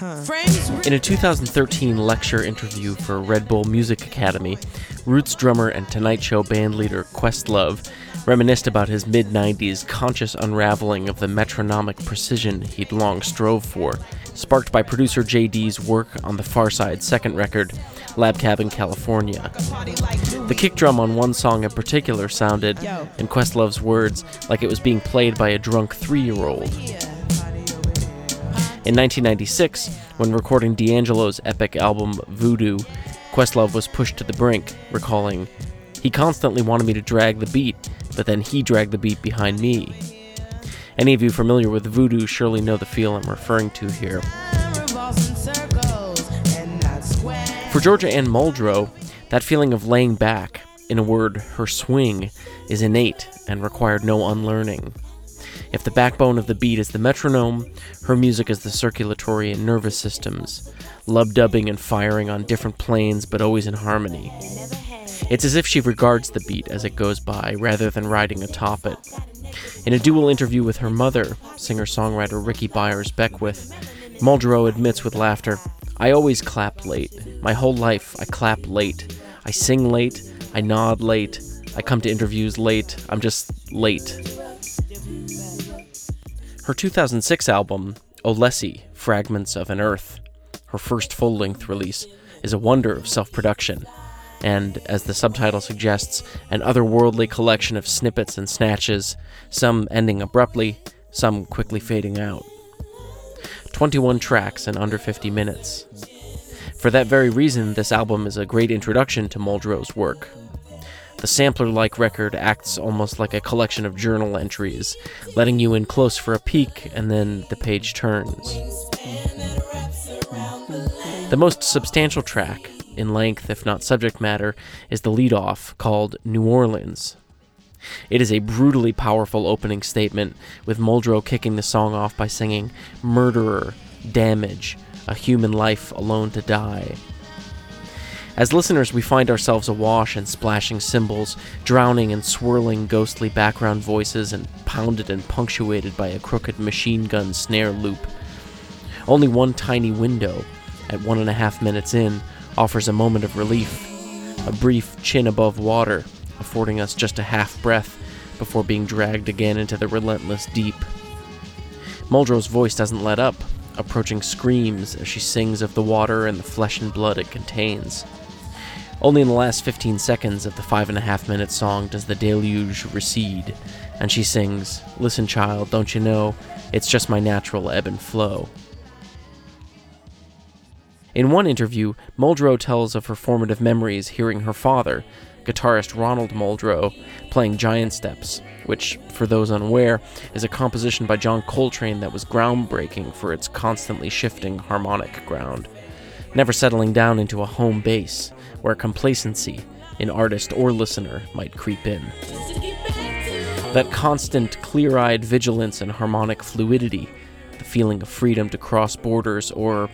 In a 2013 lecture interview for Red Bull Music Academy, Roots drummer and Tonight Show bandleader Questlove reminisced about his mid 90s conscious unraveling of the metronomic precision he'd long strove for, sparked by producer JD's work on the Pharcyde second record, Labcabincalifornia. The kick drum on one song in particular sounded, in Questlove's words, like it was being played by a drunk three year old. In 1996, when recording D'Angelo's epic album Voodoo, Questlove was pushed to the brink, recalling, He constantly wanted me to drag the beat, but then he dragged the beat behind me. Any of you familiar with Voodoo surely know the feel I'm referring to here. For Georgia Anne Muldrow, that feeling of laying back, in a word, her swing, is innate and required no unlearning. If the backbone of the beat is the metronome, her music is the circulatory and nervous systems, lub dubbing and firing on different planes but always in harmony. It's as if she regards the beat as it goes by rather than riding atop it. In a dual interview with her mother, singer songwriter Rickie Byars Beckwith, Muldrow admits with laughter, I always clap late. My whole life, I clap late. I sing late. I nod late. I come to interviews late. I'm just late. Her 2006 album, Olesi Fragments of an Earth, her first full length release, is a wonder of self production, and, as the subtitle suggests, an otherworldly collection of snippets and snatches, some ending abruptly, some quickly fading out. 21 tracks in under 50 minutes. For that very reason, this album is a great introduction to Muldrow's work. The sampler like record acts almost like a collection of journal entries, letting you in close for a peek, and then the page turns. The most substantial track, in length if not subject matter, is the lead off called New Orleans. It is a brutally powerful opening statement, with Muldrow kicking the song off by singing Murderer, Damage, a human life alone to die. As listeners, we find ourselves awash in splashing cymbals, drowning in swirling ghostly background voices, and pounded and punctuated by a crooked machine gun snare loop. Only one tiny window, at one and a half minutes in, offers a moment of relief, a brief chin above water, affording us just a half breath before being dragged again into the relentless deep. Muldrow's voice doesn't let up, approaching screams as she sings of the water and the flesh and blood it contains. Only in the last 15 seconds of the five and a half minute song does the deluge recede, and she sings, Listen, child, don't you know, it's just my natural ebb and flow. In one interview, Muldrow tells of her formative memories hearing her father, guitarist Ronald Muldrow, playing Giant Steps, which, for those unaware, is a composition by John Coltrane that was groundbreaking for its constantly shifting harmonic ground, never settling down into a home base where complacency in artist or listener might creep in. That constant, clear eyed vigilance and harmonic fluidity, the feeling of freedom to cross borders or,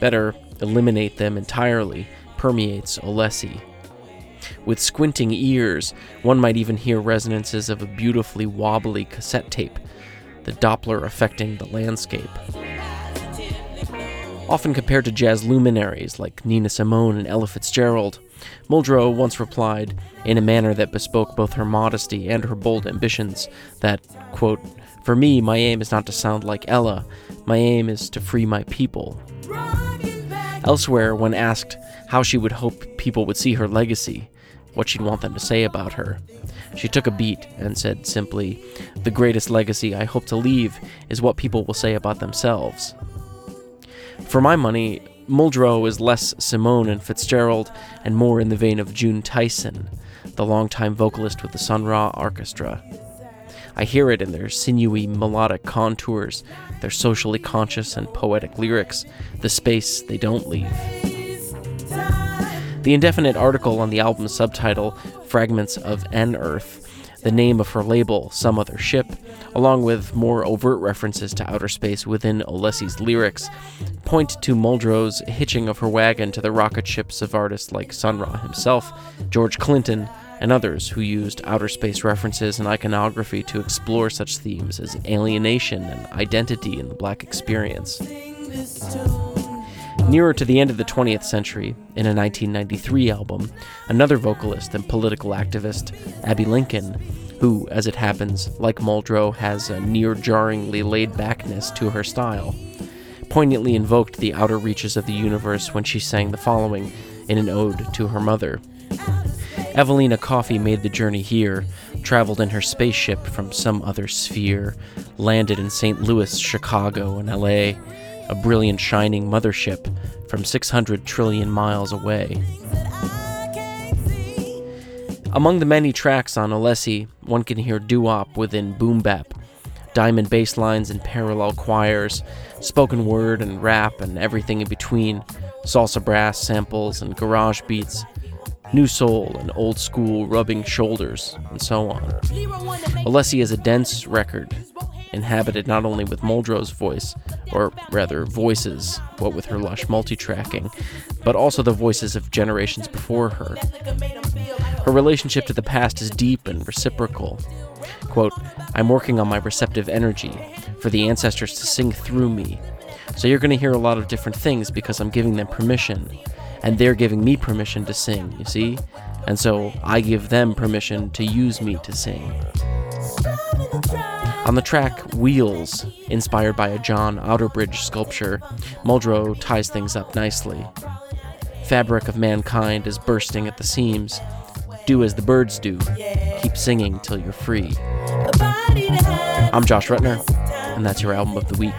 better, eliminate them entirely, permeates Olesi with squinting ears, one might even hear resonances of a beautifully wobbly cassette tape, the Doppler affecting the landscape. Often compared to jazz luminaries like Nina Simone and Ella Fitzgerald, Muldrow once replied, in a manner that bespoke both her modesty and her bold ambitions, that, quote, For me, my aim is not to sound like Ella, my aim is to free my people. Elsewhere, when asked how she would hope people would see her legacy, what she'd want them to say about her. She took a beat and said simply, The greatest legacy I hope to leave is what people will say about themselves. For my money, Muldrow is less Simone and Fitzgerald and more in the vein of June Tyson, the longtime vocalist with the Sun Ra Orchestra. I hear it in their sinewy melodic contours, their socially conscious and poetic lyrics, the space they don't leave. The indefinite article on the album's subtitle, Fragments of an Earth, the name of her label, Some Other Ship, along with more overt references to outer space within Olesi's lyrics, point to Muldrow's hitching of her wagon to the rocket ships of artists like Sun Ra himself, George Clinton, and others who used outer space references and iconography to explore such themes as alienation and identity in the black experience. Nearer to the end of the 20th century, in a 1993 album, another vocalist and political activist, Abbey Lincoln, who, as it happens, like Muldrow, has a near jarringly laid backness to her style, poignantly invoked the outer reaches of the universe when she sang the following in an ode to her mother. Evalina Coffey made the journey here, traveled in her spaceship from some other sphere, landed in St. Louis, Chicago, and LA, a brilliant shining mothership from 600 trillion miles away. Among the many tracks on Olesi, one can hear doo-wop within boom bap, diamond bass lines and parallel choirs, spoken word and rap and everything in between, salsa brass samples and garage beats, new soul and old school rubbing shoulders, and so on. Olesi is a dense record, inhabited not only with Muldrow's voice, or rather voices, what with her lush multi-tracking, but also the voices of generations before her. Her relationship to the past is deep and reciprocal. Quote, I'm working on my receptive energy for the ancestors to sing through me. So you're going to hear a lot of different things because I'm giving them permission and they're giving me permission to sing, you see? And so I give them permission to use me to sing. On the track Wheels, inspired by a John Outerbridge sculpture, Muldrow ties things up nicely. Fabric of mankind is bursting at the seams. Do as the birds do. Keep singing till you're free. I'm Josh Rutner, and that's your album of the week.